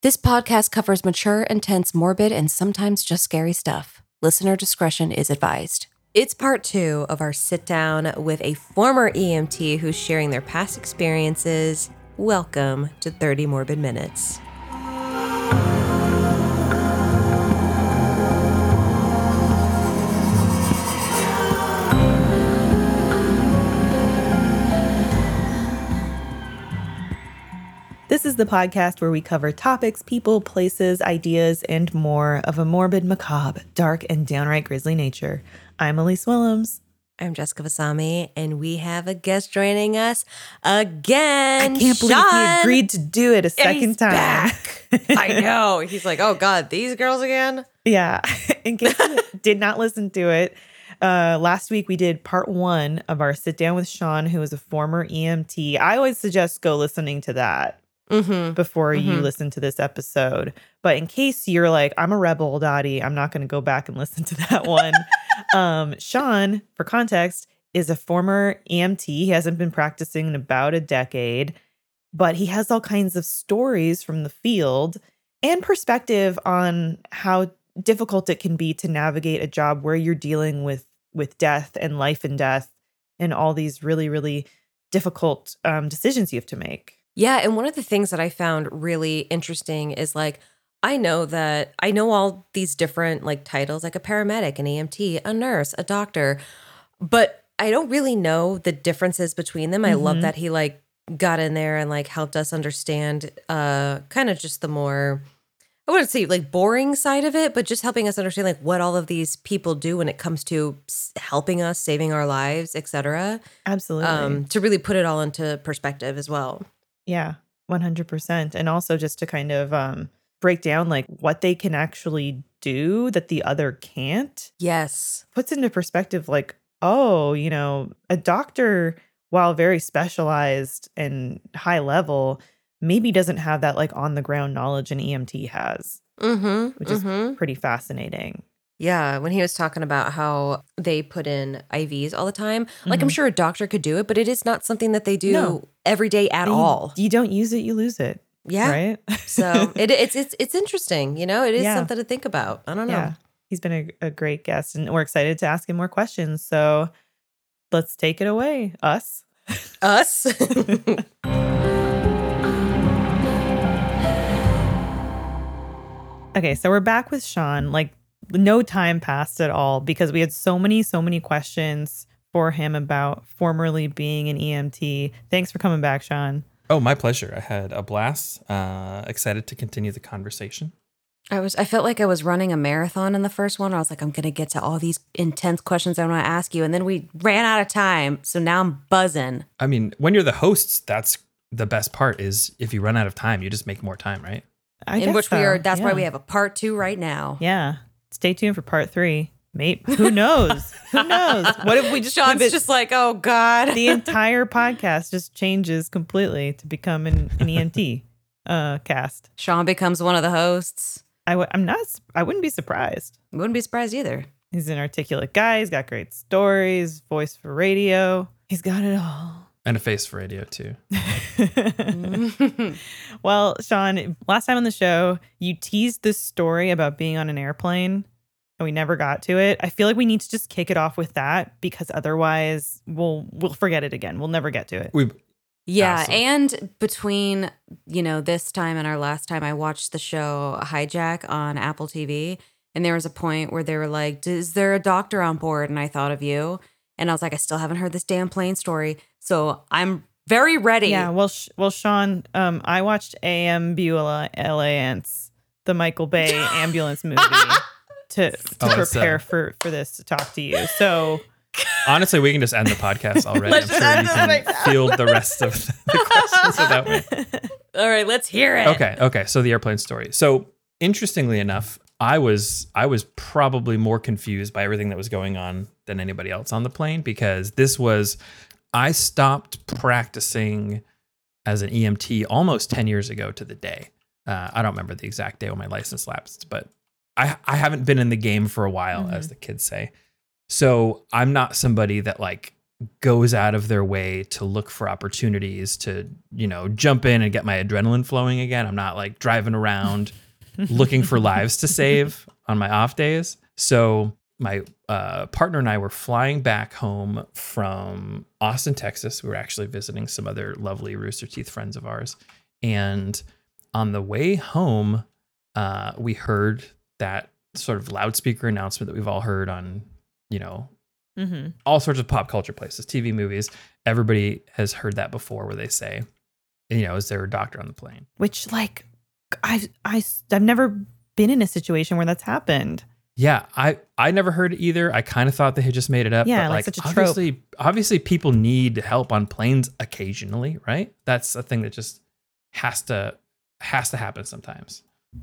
This podcast covers mature, intense, morbid, and sometimes just scary stuff. Listener discretion is advised. It's part two of our sit down with a former EMT who's sharing their past experiences. Welcome to 30 Morbid Minutes. This is the podcast where we cover topics, people, places, ideas, and more of a morbid, macabre, dark, and downright grisly nature. I'm Elyse Willems. I'm Jessica Vasami, and we have a guest joining us again. I can't believe Shaun. he agreed to do it a second he's time. back. I know. He's like, oh God, these girls again? Yeah. In case you did not listen to it, uh, last week we did part one of our sit down with Shaun, who is a former EMT. I always suggest go listening to that Mm-hmm. before you Mhm. listen to this episode. But in case you're like, I'm a rebel, Dottie, I'm not going to go back and listen to that one. um, Shaun, for context, is a former EMT. He hasn't been practicing in about a decade, but he has all kinds of stories from the field and perspective on how difficult it can be to navigate a job where you're dealing with with death and life and death and all these really really difficult um, decisions you have to make. Yeah. And one of the things that I found really interesting is like, I know that I know all these different like titles, like a paramedic, an EMT, a nurse, a doctor, but I don't really know the differences between them. I love Mhm. that he like got in there and like helped us understand uh kind of just the more I wouldn't say like boring side of it, but just helping us understand like what all of these people do when it comes to helping us, saving our lives, etc. Absolutely. Um, to really put it all into perspective as well. Yeah, 100%. And also just to kind of um, break down like what they can actually do that the other can't Yes. puts into perspective like, oh, you know, a doctor, while very specialized and high level, maybe doesn't have that like on the ground knowledge an EMT has, Mm-hmm. which is pretty fascinating. Yeah, when he was talking about how they put in IVs all the time, like I'm Mhm. sure a doctor could do it, but it is not something that they do No. every day at And you- all. You, don't use it, you lose it. Yeah. Right. so it, it's it's it's interesting, you know. It is Yeah. something to think about. I don't know. Yeah. He's been a, a great guest and we're excited to ask him more questions. So let's take it away, us. Us. Okay, so we're back with Shaun. Like, no time passed at all because we had so many, so many questions for him about formerly being an EMT. Thanks for coming back, Shaun. Oh, my pleasure. I had a blast. Uh, excited to continue the conversation. I was I felt like I was running a marathon in the first one. I was like, I'm gonna get to all these intense questions I want to ask you. And then we ran out of time. So now I'm buzzing. I mean, when you're the hosts, that's the best part. Is if you run out of time, you just make more time, right? I in guess which we are that's why we have a part two right now. Yeah. Stay tuned for part three. Mate, who knows? who knows? What if we just Shaun's pivot- just like, oh God. the entire podcast just changes completely to become an, an EMT uh, cast? Shaun becomes one of the hosts. I w- I'm not. I wouldn't be surprised. Wouldn't be surprised either. He's an articulate guy. He's got great stories, voice for radio. He's got it all. And a face for radio too. well, Shaun, last time on the show, you teased this story about being on an airplane and we never got to it. I feel like we need to just kick it off with that because otherwise we'll we'll forget it again. We'll never get to it. We Yeah, Awesome. and between you know this time and our last time, I watched the show Hijack on Apple TV, and there was a point where they were like, "Is there a doctor on board?" And I thought of you, and I was like, "I still haven't heard this damn plane story, so I'm very ready." Yeah, well, sh- well, Shaun, um, I watched Ambulance, the Michael Bay ambulance movie, to to Oh, it's, uh, prepare for for this to talk to you. So honestly, we can just end the podcast already. Let's I'm just sure end you can right field the rest of the questions without me. All right, let's hear it. Okay, okay. So the airplane story. So interestingly enough, I was I was probably more confused by everything that was going on than anybody else on the plane because this was I stopped practicing as an EMT almost 10 years ago to the day. Uh, I don't remember the exact day when my license lapsed, but I I haven't been in the game for a while, as the kids say. So I'm not somebody that like goes out of their way to look for opportunities to, you know, jump in and get my adrenaline flowing again. I'm not like driving around looking for lives to save on my off days. So my uh, partner and I were flying back home from Austin, Texas. We were actually visiting some other lovely Rooster Teeth friends of ours. And on the way home, uh, we heard that sort of loudspeaker announcement that we've all heard on, you know, Mm-hmm. all sorts of pop culture places, TV, movies. Everybody has heard that before where they say, you know, is there a doctor on the plane? Which, like, I've, I, I've never been in a situation where that's happened. Yeah, I I never heard it either. I kind of thought they had just made it up. Yeah, but like like, such a trope. obviously, obviously, people need help on planes occasionally, right? That's a thing that just has to has to happen sometimes.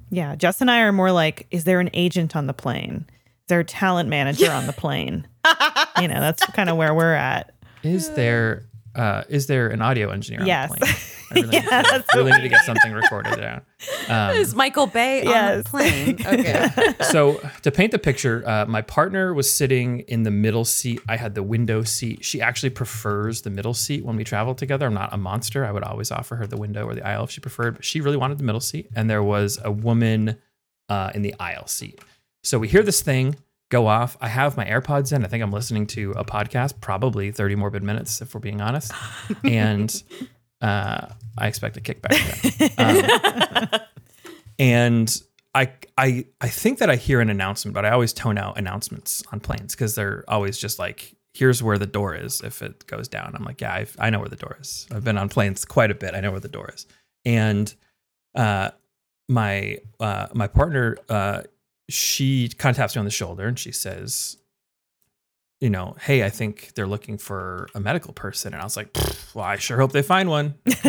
Yeah. Jess and I are more like, is there an agent on the plane? Is there a talent manager on the plane? You know, that's kind of where we're at. Is there uh is there an audio engineer on Yes. the plane? I really, Yeah, need, to, really need to get something recorded down. Um, Is Michael Bay on the plane? Okay. so to paint the picture, uh, my partner was sitting in the middle seat. I had the window seat. She actually prefers the middle seat when we travel together. I'm not a monster. I would always offer her the window or the aisle if she preferred, but she really wanted the middle seat. And there was a woman uh, in the aisle seat. So we hear this thing go off. I have my AirPods in. I think I'm listening to a podcast, probably 30 morbid minutes if we're being honest. And uh, I expect a kickback. Um, and I I I think that I hear an announcement, but I always tone out announcements on planes because they're always just like, "Here's where the door is." If it goes down, I'm like, "Yeah, I've, I know where the door is. I've been on planes quite a bit. I know where the door is." And uh, my uh, my partner, uh, she kind of taps me on the shoulder and she says, "You know, hey, I think they're looking for a medical person." And I was like, "Well, I sure hope they find one.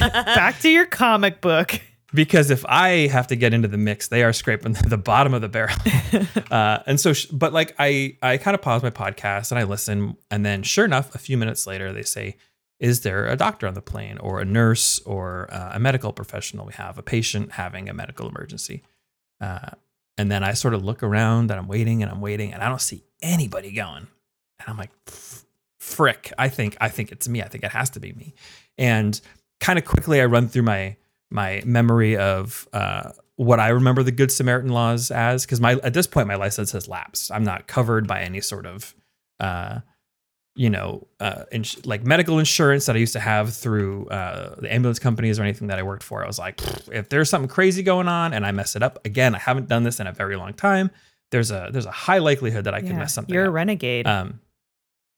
Back to your comic book. because if I have to get into the mix, they are scraping the bottom of the barrel. uh, and so, but like I, I kind of pause my podcast and I listen, and then sure enough, a few minutes later, they say, "Is there a doctor on the plane, or a nurse, or uh, a medical professional? We have a patient having a medical emergency." Uh, and then I sort of look around and I'm waiting and I'm waiting and I don't see anybody going, and I'm like, "Frick! I think I think it's me. I think it has to be me." And kind of quickly, I run through my my memory of uh, what I remember the Good Samaritan laws as, because my at this point my license has lapsed. I'm not covered by any sort of, uh, you know, uh, ins- like medical insurance that I used to have through uh, the ambulance companies or anything that I worked for. I was like, if there's something crazy going on and I mess it up again, I haven't done this in a very long time. There's a there's a high likelihood that I could Yeah, mess something up. You're a renegade. Um,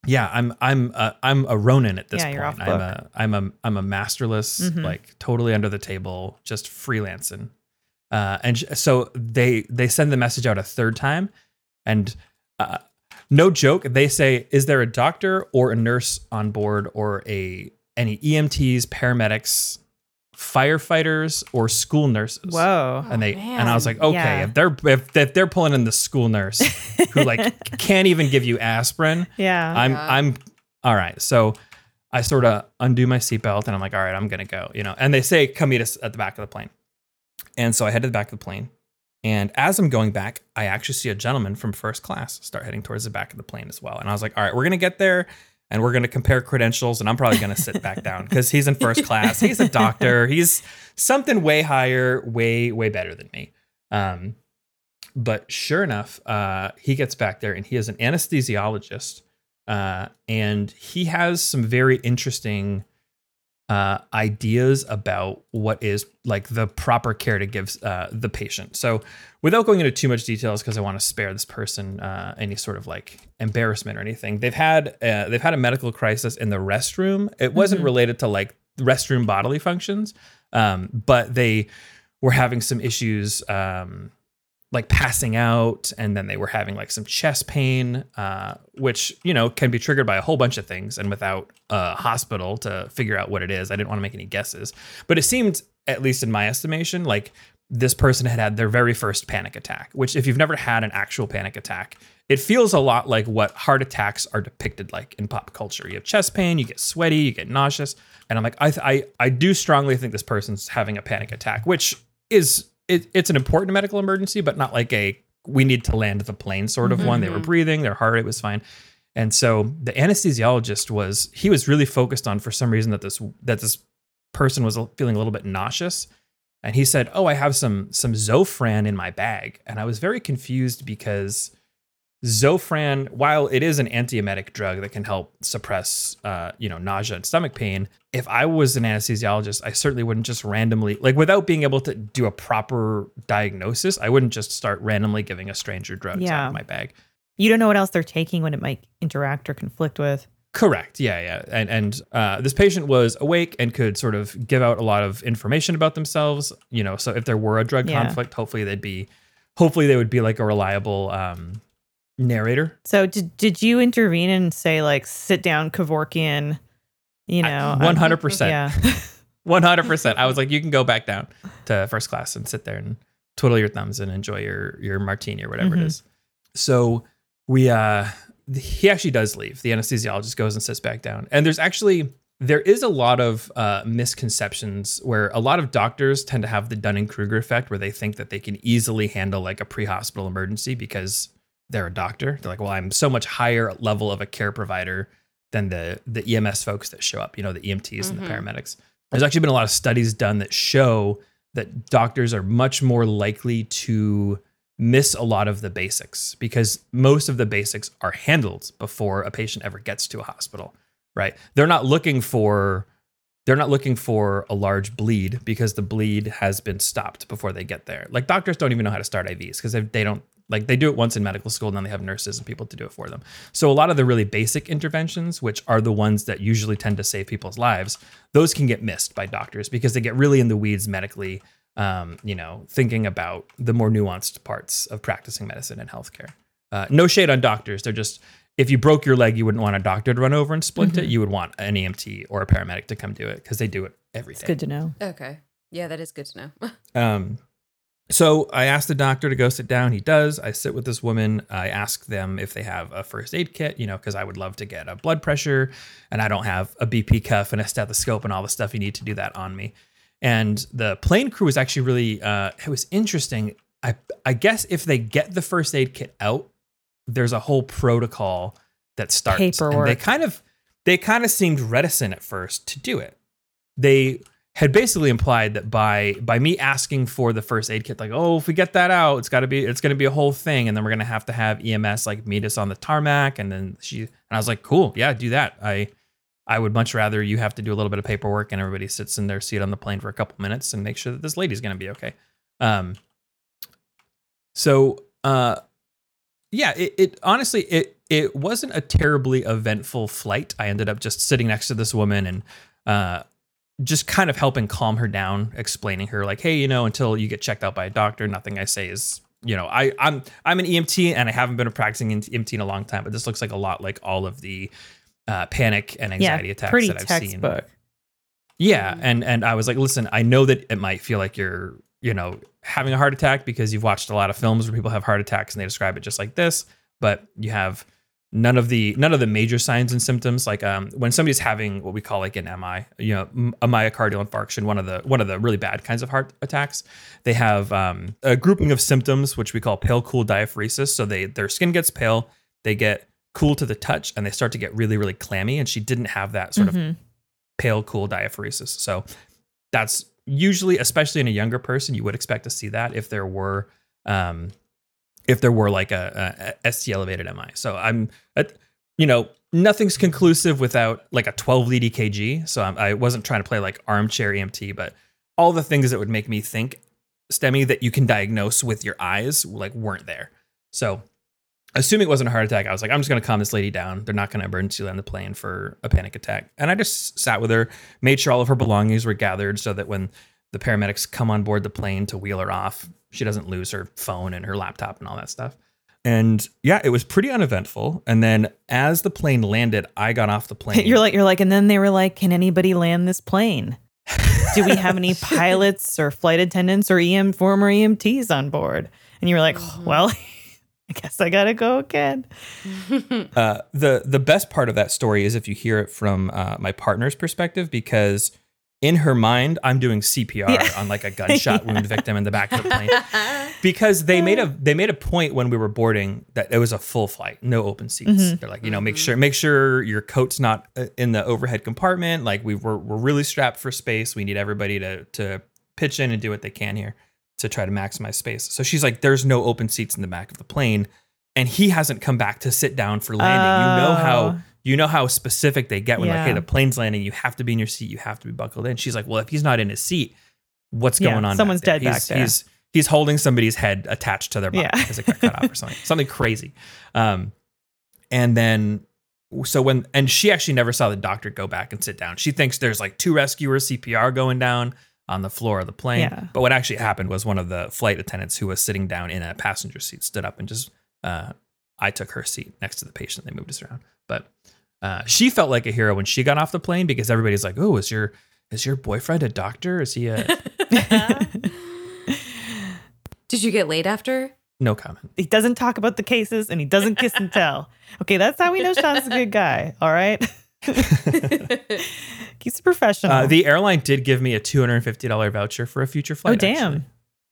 yeah, I'm I'm uh, I'm a Ronin at this Yeah, point. you're off I'm book. a I'm a I'm a masterless, Mhm. like totally under the table, just freelancing. Uh, and j- so they they send the message out a third time, and uh, no joke, they say, "Is there a doctor or a nurse on board, or a any EMTs, paramedics, firefighters, or school nurses?" Whoa. and they man. and I was like, okay, Yeah. if they're if, if they're pulling in the school nurse who like can't even give you aspirin, Yeah. I'm Yeah. I'm all right. So I sort of undo my seatbelt and I'm like, all right, I'm gonna go, you know. And they say, come meet us at the back of the plane. And so I head to the back of the plane. And as I'm going back, I actually see a gentleman from first class start heading towards the back of the plane as well. And I was like, all right, we're gonna get there and we're gonna compare credentials, and I'm probably gonna sit back down because he's in first class. He's a doctor. He's something way higher, way, way better than me. Um, but sure enough, uh, he gets back there and he is an anesthesiologist. Uh, and he has some very interesting uh, ideas about what is like the proper care to give uh, the patient. So, without going into too much details, because I want to spare this person uh, any sort of like embarrassment or anything, they've had uh, they've had a medical crisis in the restroom. It wasn't Mhm. related to like restroom bodily functions, um, but they were having some issues. Um, like passing out and then they were having like some chest pain uh, which you know can be triggered by a whole bunch of things and without a hospital to figure out what it is. I didn't want to make any guesses. But it seemed at least in my estimation like this person had had their very first panic attack which if you've never had an actual panic attack it feels a lot like what heart attacks are depicted like in pop culture. You have chest pain you get sweaty you get nauseous and i'm like i i, I do strongly think this person's having a panic attack which is it, it's an important medical emergency, but not like a we need to land the plane sort of one. They were Mhm. breathing, their heart rate was fine. And so the anesthesiologist was he was really focused on for some reason that this that this person was feeling a little bit nauseous. And he said, "Oh, I have some some Zofran in my bag." And I was very confused because Zofran, while it is an antiemetic drug that can help suppress, uh, you know, nausea and stomach pain, if I was an anesthesiologist, I certainly wouldn't just randomly, like, without being able to do a proper diagnosis, I wouldn't just start randomly giving a stranger drugs Yeah. out of my bag. You don't know what else they're taking when it might interact or conflict with. Correct. Yeah, yeah. And and uh, this patient was awake and could sort of give out a lot of information about themselves. You know, so if there were a drug Yeah. conflict, hopefully they'd be, hopefully they would be like a reliable um, narrator. So did did you intervene and say like sit down Kevorkian? You know, One hundred percent. yeah. One hundred percent. I was like, you can go back down to first class and sit there and twiddle your thumbs and enjoy your your martini or whatever Mhm. it is. So we uh he actually does leave. The anesthesiologist goes and sits back down. And there's actually there is a lot of uh, misconceptions where a lot of doctors tend to have the Dunning Kruger effect, where they think that they can easily handle like a pre-hospital emergency because they're a doctor. They're like, well, I'm so much higher level of a care provider than the the EMS folks that show up. You know, the EMTs and the Mhm. paramedics. There's actually been a lot of studies done that show that doctors are much more likely to miss a lot of the basics because most of the basics are handled before a patient ever gets to a hospital, right? They're not looking for they're not looking for a large bleed because the bleed has been stopped before they get there. Like doctors don't even know how to start IVs because they, they don't like they do it once in medical school and then they have nurses and people to do it for them. So a lot of the really basic interventions, which are the ones that usually tend to save people's lives, those can get missed by doctors because they get really in the weeds medically um, you know, thinking about the more nuanced parts of practicing medicine and healthcare. Uh, no shade on doctors. They're just, if you broke your leg, you wouldn't want a doctor to run over and splint it. You would want an EMT or a paramedic to come do it because they do it every It's day. good to know. Okay. Yeah, that is good to know. Um, so I asked the doctor to go sit down. He does. I sit with this woman. I ask them if they have a first aid kit, you know, because I would love to get a blood pressure and I don't have a BP cuff and a stethoscope and all the stuff you need to do that on me. And the plane crew was actually really, uh, it was interesting. I, I guess if they get the first aid kit out, there's a whole protocol that starts. And they kind of, they kind of seemed reticent at first to do it. They had basically implied that by by me asking for the first aid kit, like, oh, if we get that out, it's got to be it's going to be a whole thing, and then we're going to have to have EMS like meet us on the tarmac, and then she and I was like, cool, yeah, do that. I I would much rather you have to do a little bit of paperwork and everybody sits in their seat on the plane for a couple minutes and make sure that this lady's going to be okay. Um. So, uh, yeah, it, it honestly it it wasn't a terribly eventful flight. I ended up just sitting next to this woman and uh just kind of helping calm her down, explaining her like, hey, you know, until you get checked out by a doctor, nothing I say is, you know, I I'm I'm an EMT and I haven't been practicing in EMT in a long time, but this looks like a lot like all of the uh, panic and anxiety yeah, attacks that I've seen. textbook. Yeah, Mhm. and and I was like, listen, I know that it might feel like you're, you know, having a heart attack because you've watched a lot of films where people have heart attacks and they describe it just like this, but you have none of the none of the major signs and symptoms like um when somebody's having what we call like an MI, you know, a myocardial infarction, one of the one of the really bad kinds of heart attacks, they have um a grouping of symptoms which we call pale cool diaphoresis, so they their skin gets pale, they get cool to the touch and they start to get really really clammy and she didn't have that sort of Mhm. pale cool diaphoresis. So that's usually, especially in a younger person, you would expect to see that if there were, um, if there were like a, a ST elevated MI. So I'm, you know, nothing's conclusive without like a 12 lead EKG. So I'm, I wasn't trying to play like armchair EMT, but all the things that would make me think STEMI that you can diagnose with your eyes like weren't there. So assuming it wasn't a heart attack, I was like, I'm just going to calm this lady down. They're not going to emergency land the plane for a panic attack. And I just sat with her, made sure all of her belongings were gathered so that when the paramedics come on board the plane to wheel her off, she doesn't lose her phone and her laptop and all that stuff. And yeah, it was pretty uneventful. And then as the plane landed, I got off the plane. You're like, you're like, and then they were like, can anybody land this plane? Do we have any pilots or flight attendants or EM former EMTs on board? And you were like, Mhm. well, I guess I gotta go again. uh, the the best part of that story is if you hear it from uh, my partner's perspective because in her mind, I'm doing CPR Yeah. on like a gunshot wound victim in the back of the plane because they made a they made a point when we were boarding that it was a full flight, no open seats. Mhm. They're like, you know, make sure make sure your coat's not uh, in the overhead compartment. Like we were we're really strapped for space. We need everybody to to pitch in and do what they can here to try to maximize space. So she's like, there's no open seats in the back of the plane, and he hasn't come back to sit down for landing. You know Oh. how you know how specific they get when like, hey, the plane's landing, you have to be in your seat, you have to be buckled in. She's like, well, if he's not in his seat, what's Yeah, going on? someone's back dead back he's, there. He's he's holding somebody's head attached to their body Yeah. because it got cut off or something, something crazy. Um, and then so when and she actually never saw the doctor go back and sit down. She thinks there's like two rescuers CPR going down on the floor of the plane. Yeah. But what actually happened was one of the flight attendants who was sitting down in a passenger seat stood up and just uh, I took her seat next to the patient. They moved us around, but uh, she felt like a hero when she got off the plane because everybody's like, "Oh, is your is your boyfriend a doctor? Is he a Did you get laid after? no comment?" he doesn't talk about the cases and he doesn't kiss and tell. Okay, that's how we know Shaun's a good guy. All right. He's a professional. Uh, the airline did give me a two hundred and fifty dollar voucher for a future flight. oh damn. actually.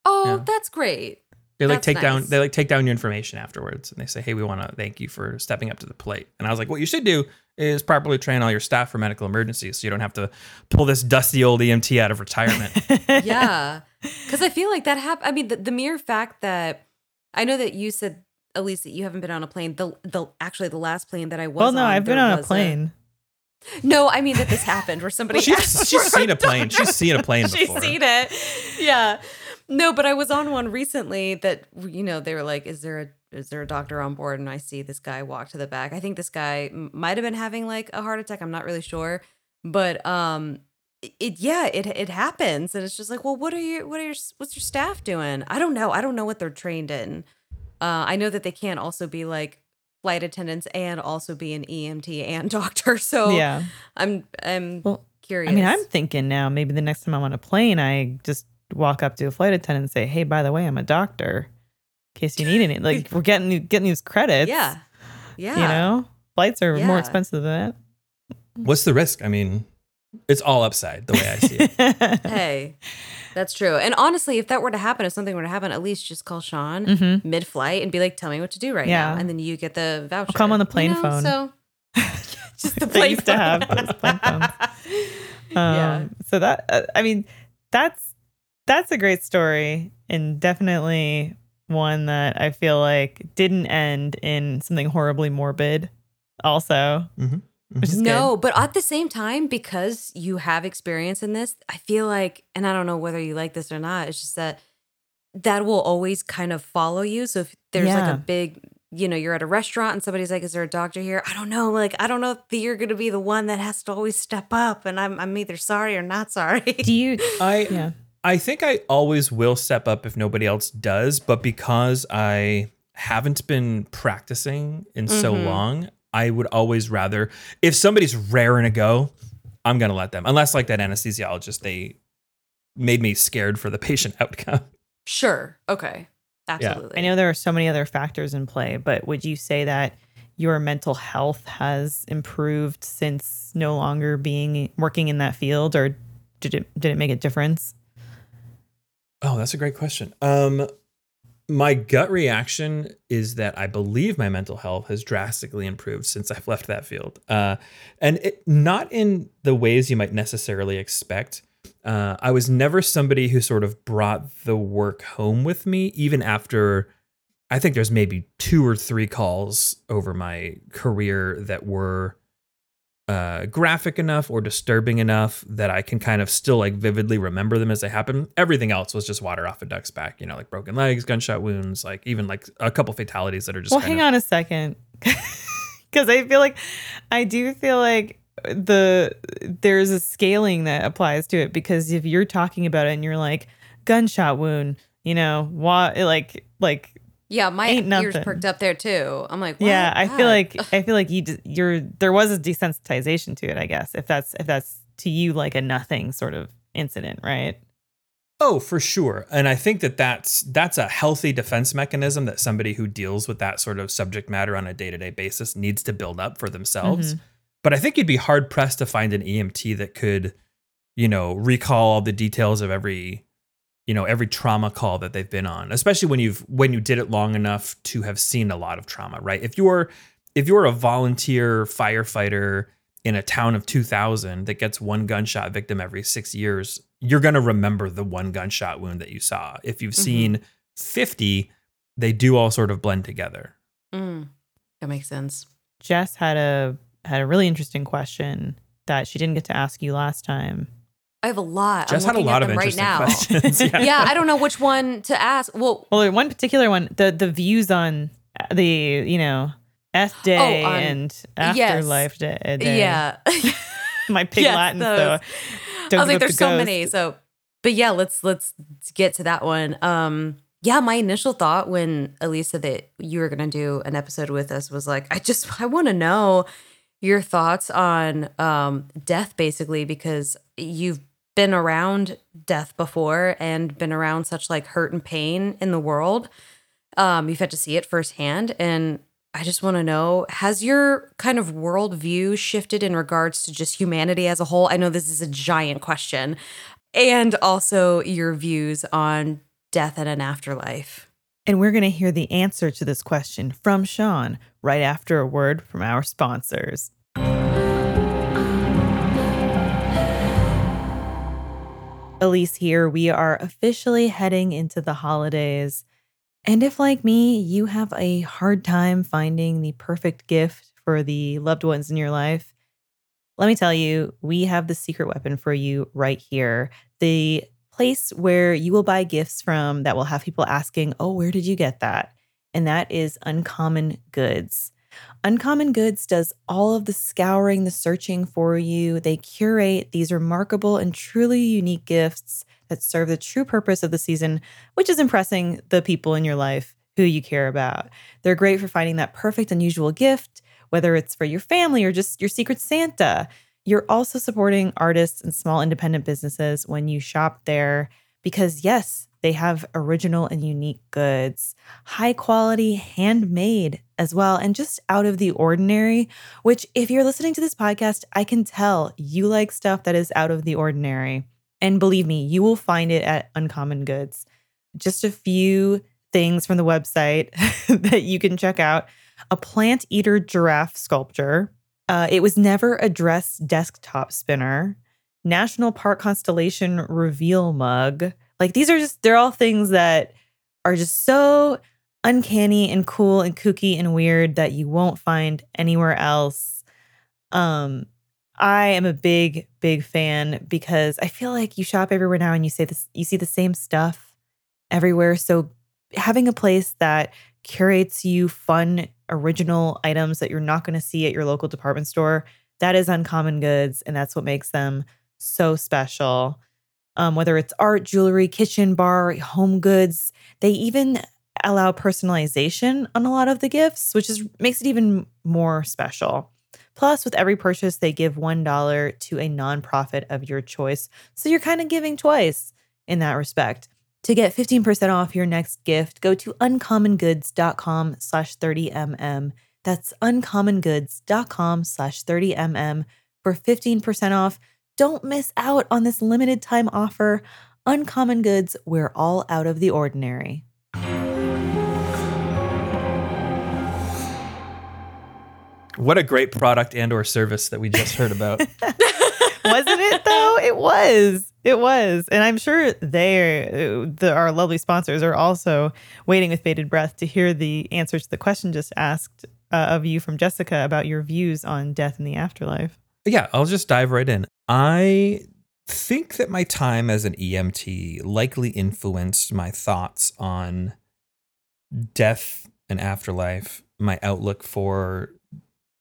Oh, Yeah. that's great. They like That's take down they like take down your information afterwards and they say, Hey, we want to thank you for stepping up to the plate. And I was like, What you should do is properly train all your staff for medical emergencies so you don't have to pull this dusty old EMT out of retirement. yeah because i feel like that happened i mean the, the mere fact that i know that you said elyse that you haven't been on a plane the the actually the last plane that i was Well, no, on, I've been on a was plane. no i mean that this happened where somebody she's asked she's for seen a plane. She's seen a plane she's seen it yeah no but i was on one recently that you know they were like is there a is there a doctor on board? And i see this guy walk to the back. I think this guy might have been having like a heart attack. I'm not really sure. But um it- yeah it it happens. And it's just like well what are your what are your what's your staff doing? I don't know. I don't know what they're trained in. Uh i know that they can't also be like flight attendants and also be an emt and doctor. So yeah. i'm i'm Well, curious I mean, I'm thinking now maybe the next time I'm on a plane, I just walk up to a flight attendant and say, "Hey, by the way, I'm a doctor. In case you need any, like we're getting getting these credits. yeah yeah you know, flights are more expensive than that. What's the risk? I mean, it's all upside the way I see it. Hey, that's true. And honestly, if that were to happen, if something were to happen, at least just call Shaun Mhm. mid flight and be like, tell me what to do right Yeah. now. And then you get the voucher. come on the You plane know, phone. So just the They plane used to have those plane phones. Yeah. Um, So that uh, I mean, that's that's a great story and definitely one that I feel like didn't end in something horribly morbid. Also, Mhm. which is no, but at the same time, because you have experience in this, I feel like, and I don't know whether you like this or not, it's just that that will always kind of follow you. So if there's like a big, you know, you're at a restaurant and somebody's like, "Is there a doctor here?" I don't know. Like, I don't know if you're going to be the one that has to always step up, and I'm I'm either sorry or not sorry. Do you? I Yeah. I think I always will step up if nobody else does, but because I haven't been practicing in so Mhm. long, I would always rather if somebody's raring to go, I'm gonna let them. Unless like that anesthesiologist, they made me scared for the patient outcome. Sure. Okay. Absolutely. I know there are so many other factors in play, but would you say that your mental health has improved since no longer being working in that field, or did it did it make a difference? Oh, that's a great question. Um, my gut reaction is that I believe my mental health has drastically improved since I've left that field, uh, and it, not in the ways you might necessarily expect. Uh, I was never somebody who sort of brought the work home with me, even after. I think there's maybe two or three calls over my career that were uh, graphic enough or disturbing enough that I can kind of still like vividly remember them as they happen. Everything else was just water off a duck's back, you know, like broken legs, gunshot wounds, like even like a couple fatalities that are just. well, hang of, on a second, because I feel like I do feel like the there's a scaling that applies to it because if you're talking about it and you're like gunshot wound, you know, what like like yeah, my ain't ears perked up there too. I'm like, what? Yeah, I feel like I feel like you d- you're there was a desensitization to it. I guess if that's if that's to you like a nothing sort of incident, right? Oh, for sure. And I think that that's that's a healthy defense mechanism that somebody who deals with that sort of subject matter on a day-to-day basis needs to build up for themselves. Mhm. But I think you'd be hard pressed to find an EMT that could, you know, recall all the details of every you know every trauma call that they've been on especially when you've when you did it long enough to have seen a lot of trauma right if you're if you're a volunteer firefighter in a town of 2000 that gets one gunshot victim every 6 years you're going to remember the one gunshot wound that you saw if you've Mhm. seen 50 they do all sort of blend together Mm, that makes sense. Jess had a had a really interesting question that she didn't get to ask you last time. I have a lot. Jess I'm had a looking lot at of them right interesting now. questions yeah. yeah, I don't know which one to ask. Well, Well, one particular one, the the views on the you know F day on- and yes. afterlife day. day. yeah. my pig Yes, Latin. though. So I don't was like, there's the so ghost. many. So, but yeah, let's let's get to that one. Um, yeah, my initial thought when Elisa that you were gonna do an episode with us was like, I just I want to know your thoughts on um death, basically, because you've been around death before and been around such like hurt and pain in the world. Um, you've had to see it firsthand, and I just want to know has your kind of worldview shifted in regards to just humanity as a whole? I know this is a giant question, and also your views on death and an afterlife. And we're going to hear the answer to this question from Shaun right after a word from our sponsors. Elyse here. We are officially heading into the holidays. And if, like me, you have a hard time finding the perfect gift for the loved ones in your life, let me tell you, we have the secret weapon for you right here. The place where you will buy gifts from that will have people asking, Oh, where did you get that? And that is Uncommon Goods. Uncommon Goods does all of the scouring, the searching for you. They curate these remarkable and truly unique gifts that serve the true purpose of the season, which is impressing the people in your life who you care about. They're great for finding that perfect, unusual gift, whether it's for your family or just your secret Santa. You're also supporting artists and small independent businesses when you shop there because, yes, they have original and unique goods, high quality, handmade as well, and just out of the ordinary. Which, if you're listening to this podcast, I can tell you like stuff that is out of the ordinary. And believe me, you will find it at Uncommon Goods. Just a few things from the website that you can check out a plant eater giraffe sculpture. Uh, it was never a dress desktop spinner. National Park Constellation reveal mug. Like these are just, they're all things that are just so uncanny and cool and kooky and weird that you won't find anywhere else. Um, I am a big, big fan because I feel like you shop everywhere now and you say this, you see the same stuff everywhere. So having a place that curates you fun, original items that you're not going to see at your local department store, that is uncommon goods. And that's what makes them so special. Um, whether it's art, jewelry, kitchen, bar, home goods, they even allow personalization on a lot of the gifts, which is makes it even more special. Plus, with every purchase, they give $1 to a nonprofit of your choice. So you're kind of giving twice in that respect. To get 15% off your next gift, go to uncommongoods.com slash 30mm. That's uncommongoods.com slash 30mm for 15% off. Don't miss out on this limited time offer. Uncommon Goods, we're all out of the ordinary. What a great product and or service that we just heard about. Wasn't it though? It was. It was. And I'm sure they, the, our lovely sponsors, are also waiting with bated breath to hear the answer to the question just asked uh, of you from Jessica about your views on death in the afterlife. Yeah, I'll just dive right in. I think that my time as an EMT likely influenced my thoughts on death and afterlife, my outlook for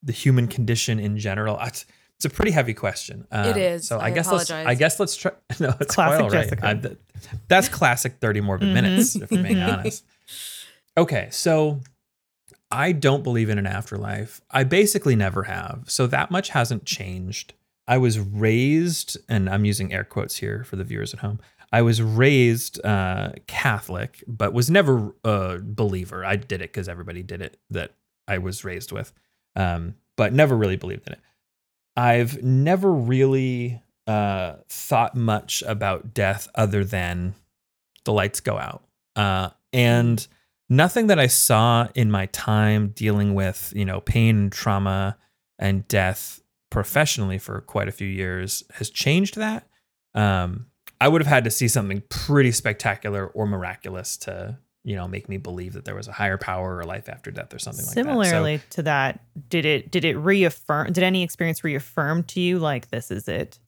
the human condition in general. It's, it's a pretty heavy question. Uh, It is. So I, I guess let's. I guess let's try. No, it's Classic quite all right. I- th- that's classic. Thirty morbid Mhm. minutes, if we're being Mhm. honest. Okay, so I don't believe in an afterlife. I basically never have. So that much hasn't changed. I was raised, and I'm using air quotes here for the viewers at home. I was raised uh, Catholic, but was never a believer. I did it because everybody did it that I was raised with, um, but never really believed in it. I've never really uh, thought much about death other than the lights go out. Uh, and nothing that I saw in my time dealing with, you know, pain and trauma and death professionally for quite a few years has changed that. Um, I would have had to see something pretty spectacular or miraculous to, you know, make me believe that there was a higher power or life after death or something like that. So- Similarly to that, did it did it reaffirm? Did any experience reaffirm to you like this is it?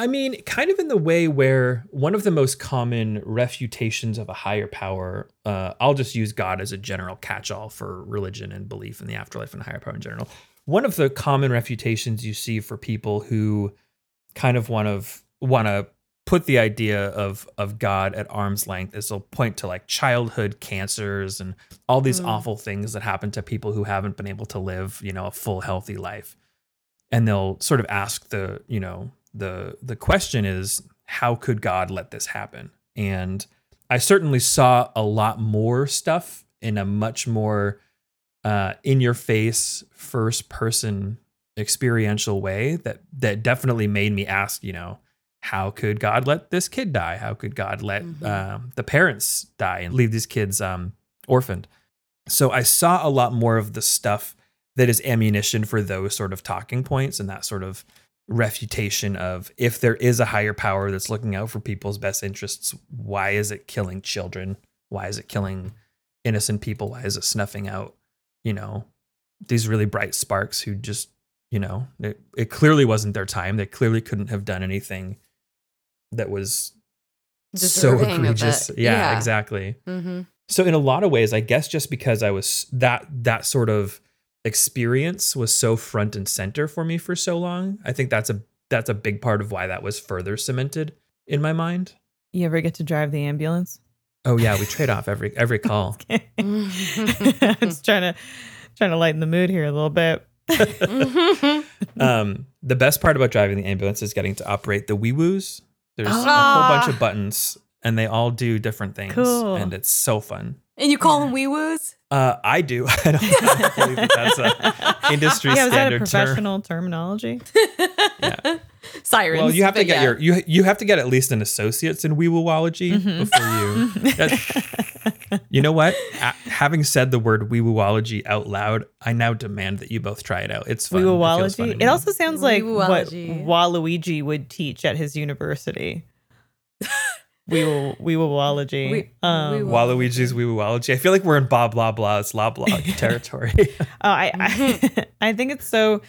I mean, kind of in the way where one of the most common refutations of a higher power, uh, I'll just use God as a general catch all for religion and belief in the afterlife and higher power in general. One of the common refutations you see for people who kind of want to want to put the idea of of God at arm's length is they'll point to like childhood cancers and all these Mm. awful things that happen to people who haven't been able to live, you know, a full healthy life. And they'll sort of ask the, you know, the the question is how could God let this happen? And I certainly saw a lot more stuff in a much more uh, in your face first person experiential way that that definitely made me ask, you know, how could God let this kid die? How could God let Mhm. um, the parents die and leave these kids um, orphaned? So I saw a lot more of the stuff that is ammunition for those sort of talking points and that sort of refutation of if there is a higher power that's looking out for people's best interests, why is it killing children? Why is it killing innocent people? Why is it snuffing out, you know, these really bright sparks who just, you know, it, it clearly wasn't their time. They clearly couldn't have done anything that was so Deserving of egregious. Yeah, Yeah. exactly. Mm-hmm. So in a lot of ways, I guess just because I was that that sort of experience was so front and center for me for so long, I think that's a that's a big part of why that was further cemented in my mind. You ever get to drive the ambulance? Oh yeah, we trade off every every call. I Just trying to trying to lighten the mood here a little bit. um, the best part about driving the ambulance is getting to operate the wee woos. There's a whole Ah. bunch of buttons, and they all do different things, Cool. and it's so fun. And you call them wee woos? Uh, I do. I don't, I don't believe that that's a industry yeah, is that a standard term. professional terminology? Yeah. Sirens. Well, you have to get yeah. your you you have to get at least an associate's in wee-woology Mhm. before you. you know what? A- having said the word wee-woology out loud, I now demand that you both try it out. It's fun. It, feels fun It also sounds like what Waluigi would teach at his university. Weewol- Weewology. We- will Um, Weewol- Waluigi's wee-woology. I feel like we're in Bob blah blah. blah's blah blah territory. Oh, I I, I think it's so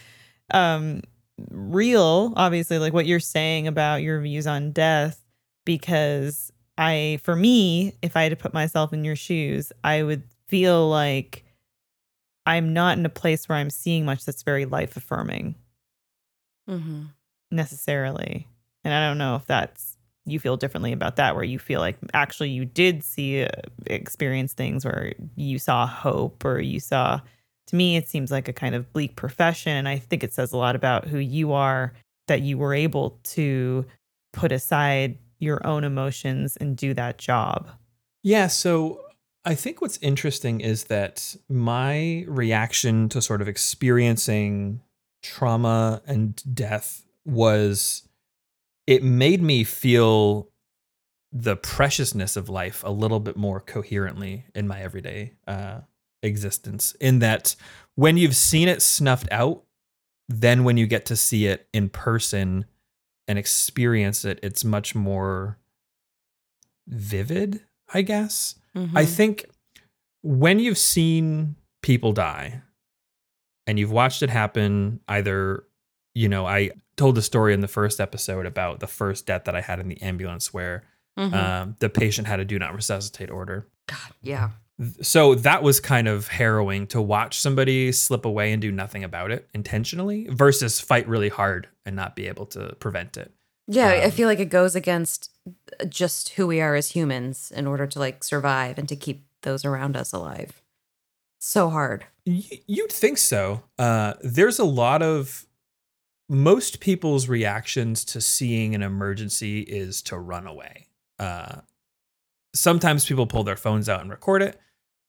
um real, obviously, like what you're saying about your views on death, because I for me, if I had to put myself in your shoes, I would feel like I'm not in a place where I'm seeing much that's very life affirming Mhm. necessarily. And I don't know if that's you feel differently about that where you feel like actually you did see uh, experience things where you saw hope or you saw to me it seems like a kind of bleak profession and I think it says a lot about who you are that you were able to put aside your own emotions and do that job. Yeah, so I think what's interesting is that my reaction to sort of experiencing trauma and death was it made me feel the preciousness of life a little bit more coherently in my everyday uh, existence. In that, when you've seen it snuffed out, then when you get to see it in person and experience it, it's much more vivid, I guess. I Mhm. think when you've seen people die and you've watched it happen, either, you know, I told the story in the first episode about the first death that I had in the ambulance where Mhm. um, the patient had a do not resuscitate order. God, yeah. So that was kind of harrowing to watch somebody slip away and do nothing about it intentionally versus fight really hard and not be able to prevent it. Yeah, I Um, feel like it goes against just who we are as humans in order to like survive and to keep those around us alive. So hard. Y- You'd think so. Uh, there's a lot of most people's reactions to seeing an emergency is to run away. Uh, sometimes people pull their phones out and record it.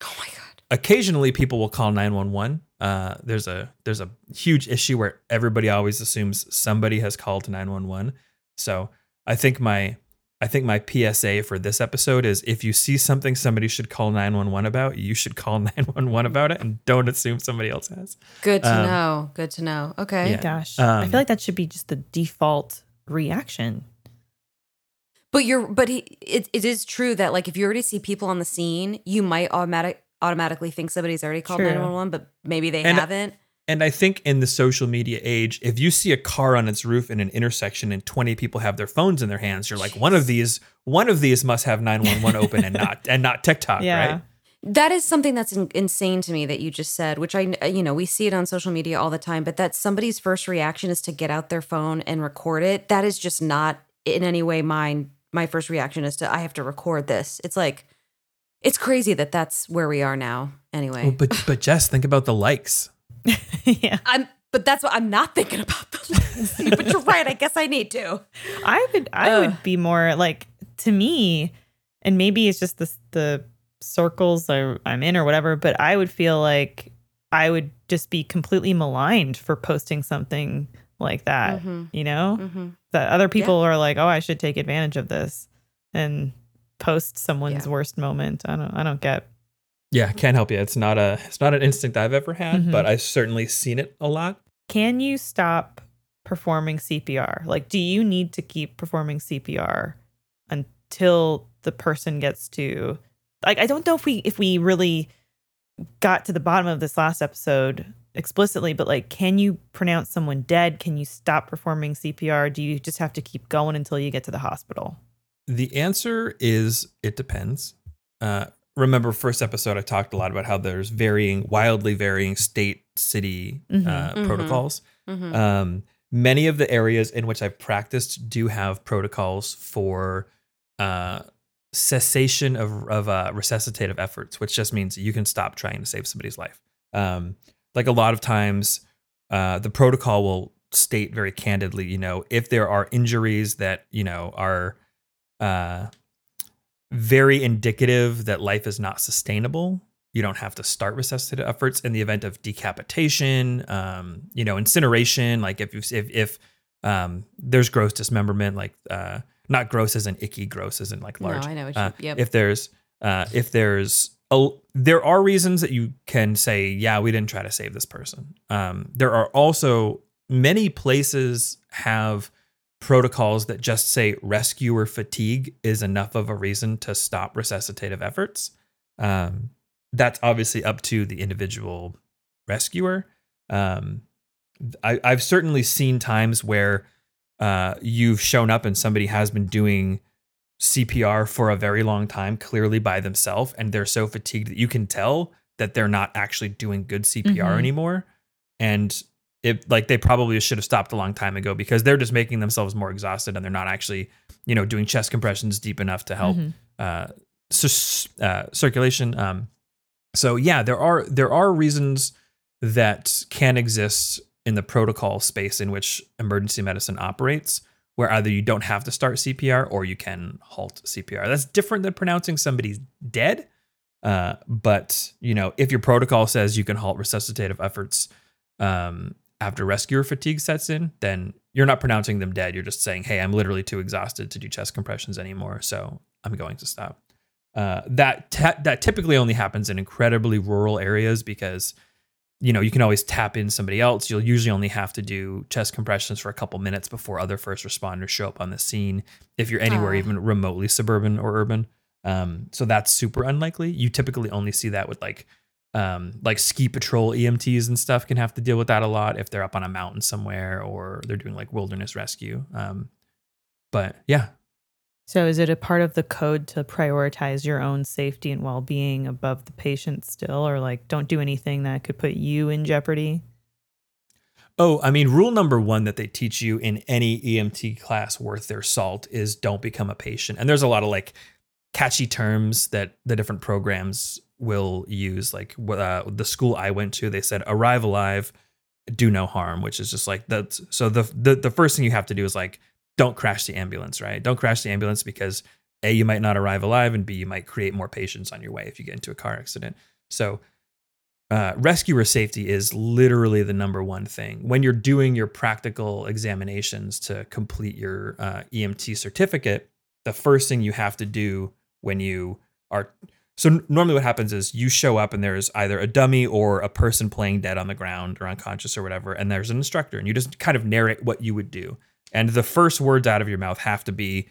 Oh my god. Occasionally, people will call nine one one. Uh, there's a there's a huge issue where everybody always assumes somebody has called nine one one. So I think my I think my PSA for this episode is if you see something somebody should call 911 about, you should call 911 about it and don't assume somebody else has. Good to Um, know. Good to know. Okay. Yeah. Gosh, I Um, feel like that should be just the default reaction. But you're but he, it, it is true that like if you already see people on the scene, you might automatic automatically think somebody's already called 911, but maybe they And- haven't. And I think in the social media age, if you see a car on its roof in an intersection and 20 people have their phones in their hands, you're like, one of these, one of these must have 911 open and not and not TikTok, Yeah. right? That is something that's in- insane to me that you just said, which I, you know, we see it on social media all the time, but that somebody's first reaction is to get out their phone and record it. That is just not in any way mine. My first reaction is to, I have to record this. It's like, it's crazy that that's where we are now. Anyway, Well, but but Jess, think about the likes. yeah, I'm, but that's what I'm not thinking about. The but you're right. I guess I need to. I would I Ugh. would be more like to me, and maybe it's just the the circles I, I'm in or whatever. But I would feel like I would just be completely maligned for posting something like that. Mhm. You know, Mm-hmm. that other people are like, oh, I should take advantage of this and post someone's Yeah. worst moment. I don't I don't get. Yeah, can't help you. It's not a it's not an instinct I've ever had, Mhm. but I've certainly seen it a lot. Can you stop performing CPR? Like, do you need to keep performing CPR until the person gets to like I don't know if we if we really got to the bottom of this last episode explicitly, but like can you pronounce someone dead? Can you stop performing CPR? Do you just have to keep going until you get to the hospital? The answer is it depends. Uh, remember, first episode, I talked a lot about how there's varying, wildly varying state, city Mhm. uh, Mhm. protocols. Mm-hmm. Um, many of the areas in which I've practiced do have protocols for uh, cessation of, of uh, resuscitative efforts, which just means you can stop trying to save somebody's life. Um, like a lot of times, uh, the protocol will state very candidly, you know, if there are injuries that, you know, are uh, very indicative that life is not sustainable, you don't have to start resuscitative efforts in the event of decapitation, um, you know, incineration. Like if if if um, there's gross dismemberment, like uh, not gross as in icky, gross as in like large. No. I know what you- Uh, yep. If there's uh, if there's a, there are reasons that you can say, yeah, we didn't try to save this person. Um, there are also many places have protocols that just say rescuer fatigue is enough of a reason to stop resuscitative efforts. Um, that's obviously up to the individual rescuer. Um, I, I've certainly seen times where uh, you've shown up and somebody has been doing CPR for a very long time, clearly by themselves, and they're so fatigued that you can tell that they're not actually doing good CPR Mhm. anymore. And it like they probably should have stopped a long time ago because they're just making themselves more exhausted and they're not actually, you know, doing chest compressions deep enough to help Mhm. uh, cis- uh, circulation. Um, so yeah, there are there are reasons that can exist in the protocol space in which emergency medicine operates, where either you don't have to start CPR or you can halt CPR. That's different than pronouncing somebody's dead. Uh, but you know, if your protocol says you can halt resuscitative efforts um, after rescuer fatigue sets in, then you're not pronouncing them dead. You're just saying, "Hey, I'm literally too exhausted to do chest compressions anymore, so I'm going to stop." Uh, that ta- that typically only happens in incredibly rural areas because you know you can always tap in somebody else. You'll usually only have to do chest compressions for a couple minutes before other first responders show up on the scene. If you're anywhere Ah. even remotely suburban or urban, um, so that's super unlikely. You typically only see that with like um, like ski patrol EMTs and stuff can have to deal with that a lot if they're up on a mountain somewhere or they're doing like wilderness rescue. Um, but yeah, So, is it a part of the code to prioritize your own safety and well being above the patient still, or like don't do anything that could put you in jeopardy? Oh, I mean, rule number one that they teach you in any EMT class worth their salt is don't become a patient. And there's a lot of like catchy terms that the different programs will use. Like uh, the school I went to, they said arrive alive, do no harm, which is just like that. So the, the the first thing you have to do is like don't crash the ambulance, right? Don't crash the ambulance because a you might not arrive alive, and b you might create more patients on your way if you get into a car accident. So uh, rescuer safety is literally the number one thing when you're doing your practical examinations to complete your uh, EMT certificate. The first thing you have to do when you are so normally what happens is you show up and there's either a dummy or a person playing dead on the ground or unconscious or whatever, and there's an instructor, and you just kind of narrate what you would do. And the first words out of your mouth have to be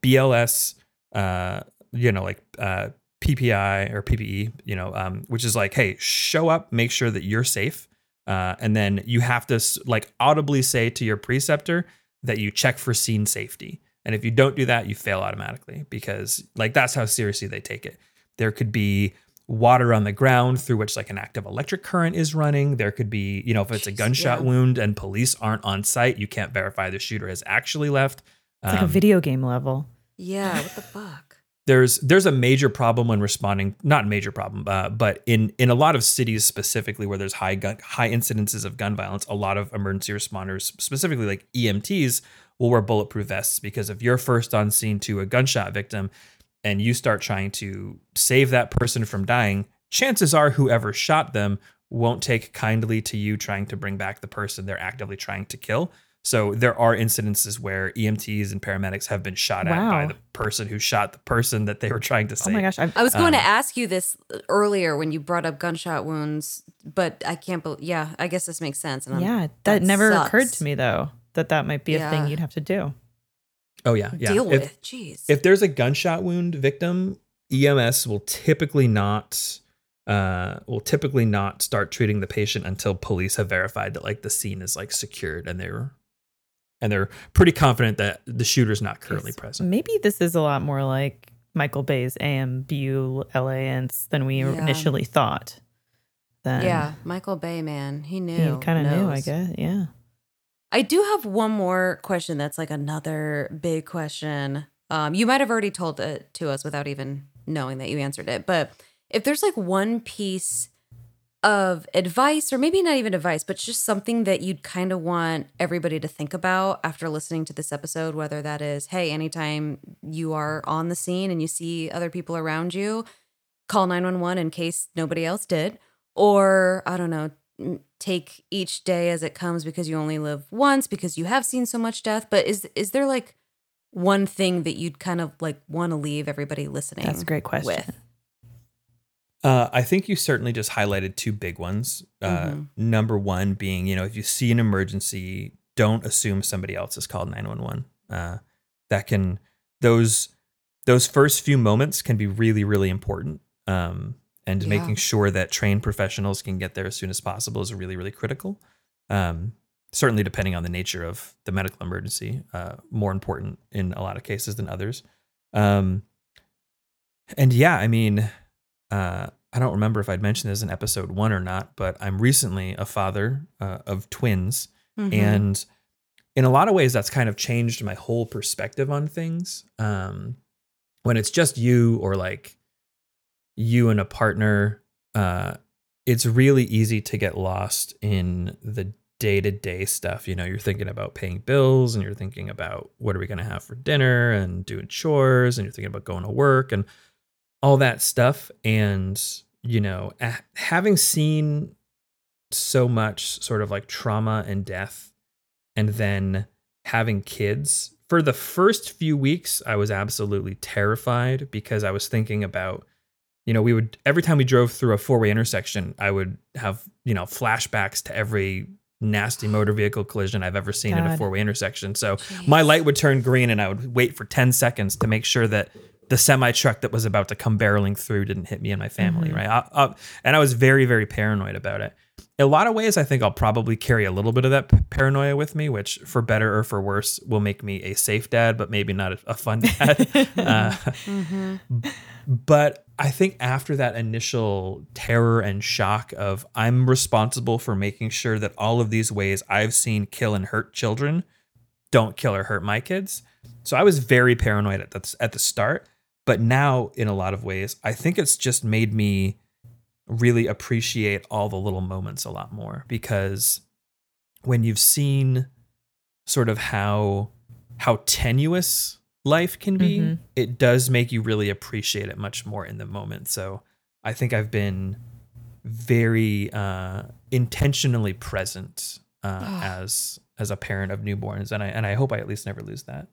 BLS, uh, you know, like uh, PPI or PPE, you know, um, which is like, hey, show up, make sure that you're safe, uh, and then you have to like audibly say to your preceptor that you check for scene safety. And if you don't do that, you fail automatically because like that's how seriously they take it. There could be water on the ground through which like an active electric current is running. There could be, you know, if it's a gunshot yeah. wound and police aren't on site, you can't verify the shooter has actually left. It's like a Um, video game level. Yeah, what the fuck? there's there's a major problem when responding not major problem uh, but in in a lot of cities specifically where there's high gun high incidences of gun violence a lot of emergency responders specifically like EMTs will wear bulletproof vests because if you're first on scene to a gunshot victim and you start trying to save that person from dying chances are whoever shot them won't take kindly to you trying to bring back the person they're actively trying to kill so there are incidences where EMTs and paramedics have been shot at by the person who shot the person that they were trying to save. Oh my gosh. I've, I was going to Um, ask you this earlier when you brought up gunshot wounds, but I can't believe. Yeah, I guess this makes sense. And yeah, that, that never occurred to me though, that that might be a Yeah. thing you'd have to do. Oh yeah, yeah. deal if, with. Jeez. if there's a gunshot wound victim, EMS will typically not uh will typically not start treating the patient until police have verified that like the scene is like secured and they're and they're pretty confident that the shooter's not currently It's- present. Maybe this is a lot more like Michael Bay's AMBU LANs than we Yeah. initially thought. Then yeah, Michael Bay, man, he knew. he kind of knew, I guess. Yeah. I do have one more question that's like another big question. Um, you might have already told it to us without even knowing that you answered it. But if there's like one piece of advice, or maybe not even advice, but just something that you'd kind of want everybody to think about after listening to this episode, whether that is, hey, anytime you are on the scene and you see other people around you, call 911 in case nobody else did. Or, I don't know, take each day as it comes because you only live once because you have seen so much death but is is there like one thing that you'd kind of like want to leave everybody listening That's a great question. with Uh, I think you certainly just highlighted two big ones. Uh, Mhm. Number one being, you know, if you see an emergency, don't assume somebody else has called 911. Uh, that can those those first few moments can be really really important. Um, and Yeah. making sure that trained professionals can get there as soon as possible is really really critical. Um, certainly, depending on the nature of the medical emergency, uh, more important in a lot of cases than others. Um, and yeah, I mean, uh, I don't remember if I'd mentioned this in episode one or not, but I'm recently a father uh, of twins. Mhm. And in a lot of ways, that's kind of changed my whole perspective on things. Um, when it's just you or like you and a partner, uh, it's really easy to get lost in the day to day stuff. You know, you're thinking about paying bills and you're thinking about what are we going to have for dinner and doing chores and you're thinking about going to work and all that stuff. And, you know, having seen so much sort of like trauma and death and then having kids for the first few weeks i was absolutely terrified because i was thinking about you know we would every time we drove through a four-way intersection i would have you know flashbacks to every nasty motor vehicle collision i've ever seen in a four-way intersection. So my light would turn green and i would wait for 10 seconds to make sure that the semi truck that was about to come barreling through didn't hit me and my family Mhm. right? I, I, and i was very very paranoid about it in a lot of ways i think i'll probably carry a little bit of that paranoia with me which for better or for worse will make me a safe dad but maybe not a, a fun dad uh, Mhm. but I think after that initial terror and shock of I'm responsible for making sure that all of these ways I've seen kill and hurt children don't kill or hurt my kids. So I was very paranoid at the, at the start, but now in a lot of ways, I think it's just made me really appreciate all the little moments a lot more because when you've seen sort of how how tenuous life can be, Mhm. it does make you really appreciate it much more in the moment. So I think I've been very uh, intentionally present uh, as as a parent of newborns, and I and I hope I at least never lose that.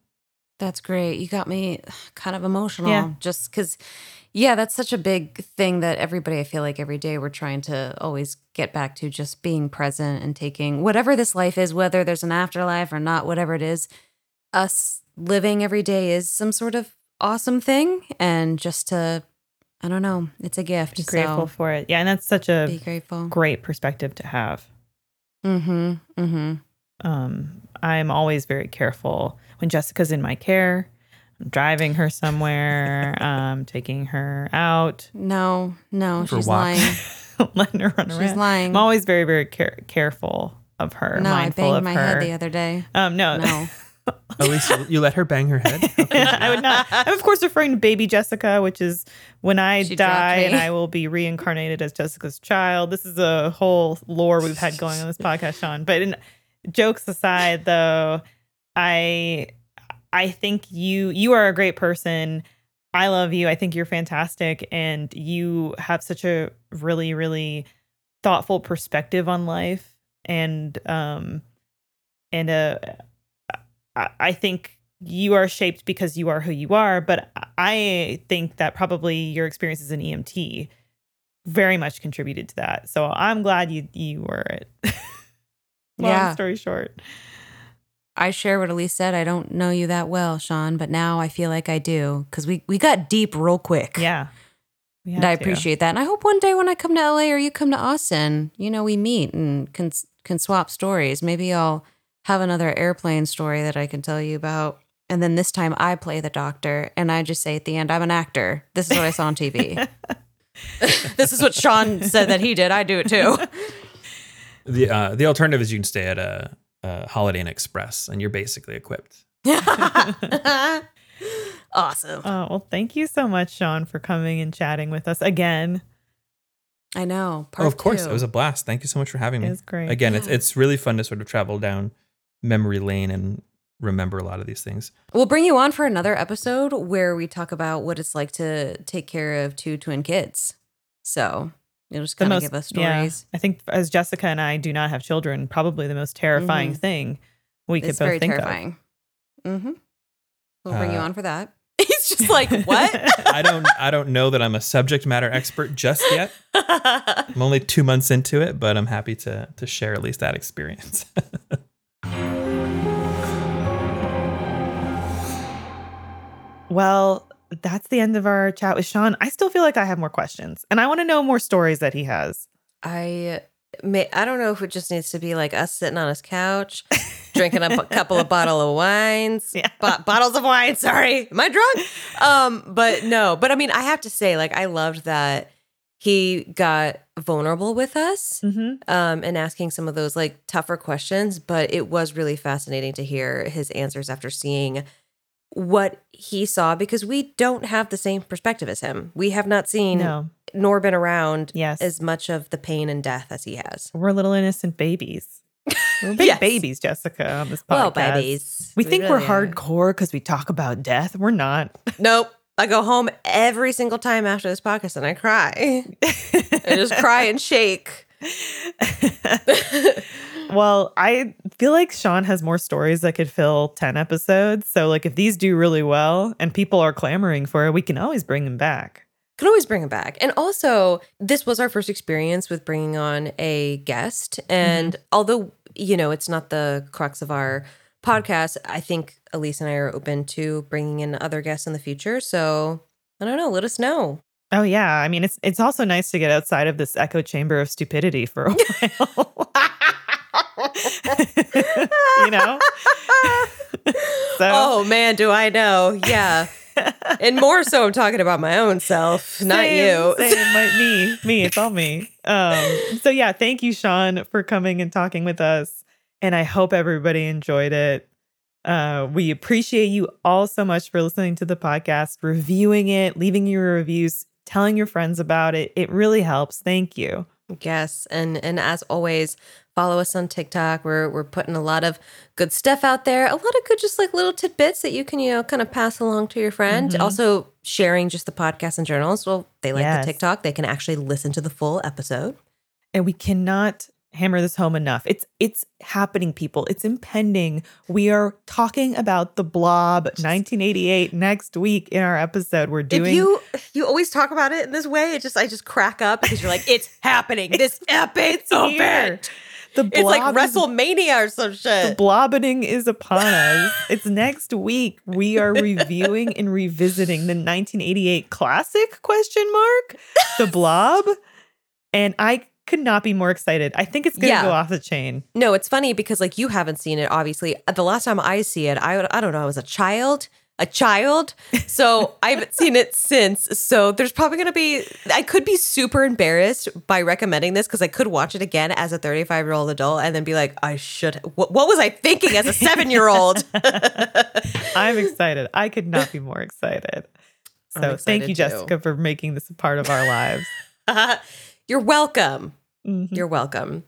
That's great. You got me kind of emotional Yeah. just because, yeah, that's such a big thing that everybody, I feel like every day we're trying to always get back to just being present and taking whatever this life is, whether there's an afterlife or not, whatever it is, us living every day is some sort of awesome thing. And just to, I don't know, it's a gift. Be grateful So for it. Yeah, and that's such a be grateful. great perspective to have. Mm hmm. Mm hmm. Um, I'm always very careful when Jessica's in my care. I'm driving her somewhere, um, taking her out, No, no, For she's walks. lying. letting her run She's around. lying. I'm always very, very care- careful of her, no, I mindful banged of my her. head the other day. um, no, No. At least you, you let her bang her head. Okay. I would not. I'm of course referring to baby Jessica, which is when I She die and I will be reincarnated as Jessica's child. This is a whole lore we've had going on this podcast, Shaun. But in, jokes aside, though, I I think you you are a great person. I love you. I think you're fantastic, and you have such a really really thoughtful perspective on life, and um and uh I- I think you are shaped because you are who you are, but I think that probably your experience as an EMT very much contributed to that. So I'm glad you you were it. Long Yeah. story short. I share what Elyse said. I don't know you that well, Shaun, but now I feel like I do because we, we got deep real quick. Yeah. And I to. appreciate that. And I hope one day when I come to LA or you come to Austin, you know, we meet and can, can swap stories. Maybe I'll have another airplane story that I can tell you about. And then this time I play the doctor and I just say at the end, I'm an actor. This is what I saw on TV. this is what Shaun said that he did. I do it too. the uh, the alternative is you can stay at a, a Holiday Inn Express, and you're basically equipped. awesome. Oh, well, thank you so much, Shaun, for coming and chatting with us again. I know. oh, of course, two. it was a blast. Thank you so much for having It me. was great. Again, it's it's really fun to sort of travel down memory lane and remember a lot of these things. We'll bring you on for another episode where we talk about what it's like to take care of two twin kids. So you'll just The kind of most give us yeah. I think as Jessica and I do not have children, probably the most terrifying Mhm. thing we could both think terrifying. Mm-hmm. We'll bring you Uh, on for that. He's just like, what? I don't I don't know that I'm a subject matter expert just yet. I'm only two months into it, but I'm happy to to share at least that experience. Well, that's the end of our chat with Shaun. I still feel like I have more questions and I want to know more stories that he has. I may I don't know if it just needs to be like us sitting on his couch, drinking up a couple of bottle of wines, Yeah. bo- bottles of wine. Sorry, am I drunk? Um, but no, but I mean, I have to say, like, I loved that he got vulnerable with us, Mm-hmm. um, and asking some of those like tougher questions. But it was really fascinating to hear his answers after seeing what he saw because we don't have the same perspective as him. We have not seen No. nor been around Yes. as much of the pain and death as he has. We're little innocent babies. We're big Yes. babies, Jessica, on this podcast. Well, babies. We think really we're are. hardcore because we talk about death. We're not. Nope. I go home every single time after this podcast and I cry. I just cry and shake. Well, I feel like Shaun has more stories that could fill 10 episodes. So, like, if these do really well and people are clamoring for it, we can always bring them back. Could always bring him back. And also, this was our first experience with bringing on a guest. And mm-hmm. although, you know, it's not the crux of our podcast, I think Elyse and I are open to bringing in other guests in the future. So I don't know. Let us know. Oh yeah, I mean it's it's also nice to get outside of this echo chamber of stupidity for a while. you know? so Oh man, do I know? Yeah. and more so, I'm talking about my own self, not Same, you. Same, like me. Me, it's all me. Um, so yeah, thank you, Shaun, for coming and talking with us. And I hope everybody enjoyed it. Uh, we appreciate you all so much for listening to the podcast, reviewing it, leaving your reviews, telling your friends about it. It really helps. Thank you. Yes, and and as always, follow us on TikTok. We're we're putting a lot of good stuff out there. A lot of good, just like little tidbits that you can you know kind of pass along to your friend. Mhm. Also, sharing just the podcast and journals. Well, they like Yes. the TikTok. They can actually listen to the full episode. and we cannot hammer this home enough. It's it's happening, people. It's impending. We are talking about the Blob 1988 next week in our episode. We're doing if you you always talk about it in this way, it just I just crack up because you're like, it's happening. This epic here. event. the It's like Blob is- WrestleMania or some shit. The shit. blobbening is upon us. It's next week. We are reviewing and revisiting the 1988 classic question mark, The Blob. And I could not be more excited. I think it's going to Yeah. go off the chain. No, it's funny because like you haven't seen it. Obviously, uh, the last time I see it, I I don't know. I was a child, a child, so I haven't seen it since. So there's probably gonna be. I could be super embarrassed by recommending this because I could watch it again as a 35 year old adult and then be like, I should. What, what was I thinking as a seven year old? I'm excited. I could not be more excited. So thank you, too. Jessica, for making this a part of our lives. You're welcome. Mhm. You're welcome.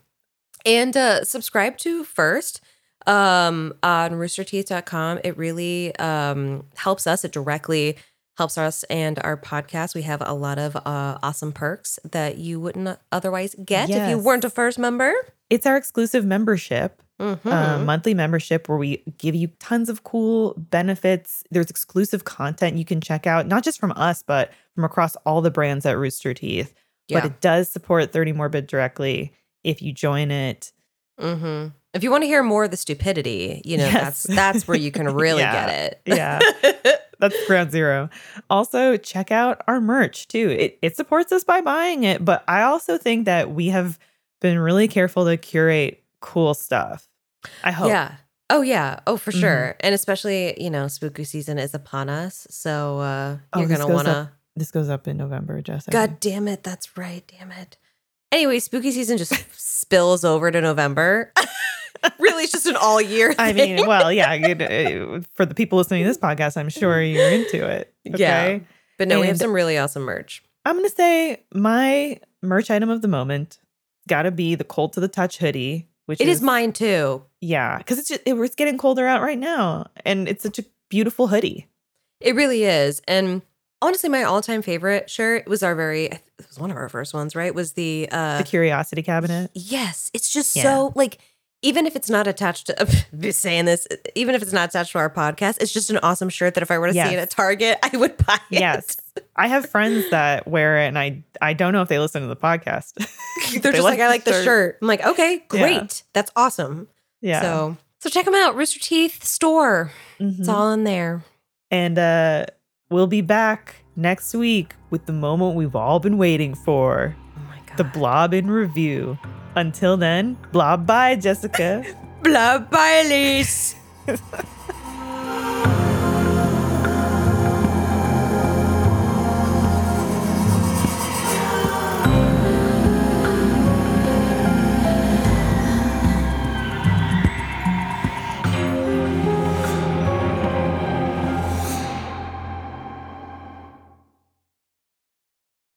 And uh, subscribe to First um, on roosterteeth.com. It really um, helps us. It directly helps us and our podcast. We have a lot of uh, awesome perks that you wouldn't otherwise get if you weren't a First member. It's our exclusive membership. Mhm. uh, monthly membership where we give you tons of cool benefits. There's exclusive content you can check out, not just from us, but from across all the brands at Rooster Teeth. Yeah. But it does support 30 Morbid directly if you join it. hmm If you want to hear more of the stupidity, you know, Yes. that's that's where you can really Yeah. get it. Yeah. That's ground zero. Also, check out our merch too. It, it supports us by buying it, but I also think that we have been really careful to curate cool stuff. I hope. Yeah. Oh yeah. Oh for Mhm. sure. And especially, you know, spooky season is upon us. So uh Oh, you're this gonna wanna up This goes up in November, Jessica. God damn it, that's right, damn it. Anyway, spooky season just spills over to November. really, it's just an all year. I thing. mean, well, yeah. know, eh, for the people listening to this podcast, I'm sure you're into it. Okay. Yeah. but no, we have some really awesome merch. I'm gonna say my merch item of the moment got to be the Cold to the Touch hoodie, which It is mine too. Yeah, because it's just, it, it's getting colder out right now, and it's such a beautiful hoodie. It really is. And honestly, my all-time favorite shirt was our very it was one of our first ones, right? Was the uh the Curiosity Cabinet. Yes, it's just Yeah. so like even if it's not attached to be saying this, even if it's not attached to our podcast, it's just an awesome shirt that if I were to see it at Target, I would buy it. Yes, I have friends that wear it, and I I don't know if they listen to the podcast. They're They just like, I like the shirt. I'm like, okay, Yeah. great. That's awesome. Yeah. So so check them out. Rooster Teeth store. Mhm. It's all in there. And uh we'll be back next week with the moment we've all been waiting for. Oh my god. The blob in review. Until then, blob bye, Jessica. blob by Elyse.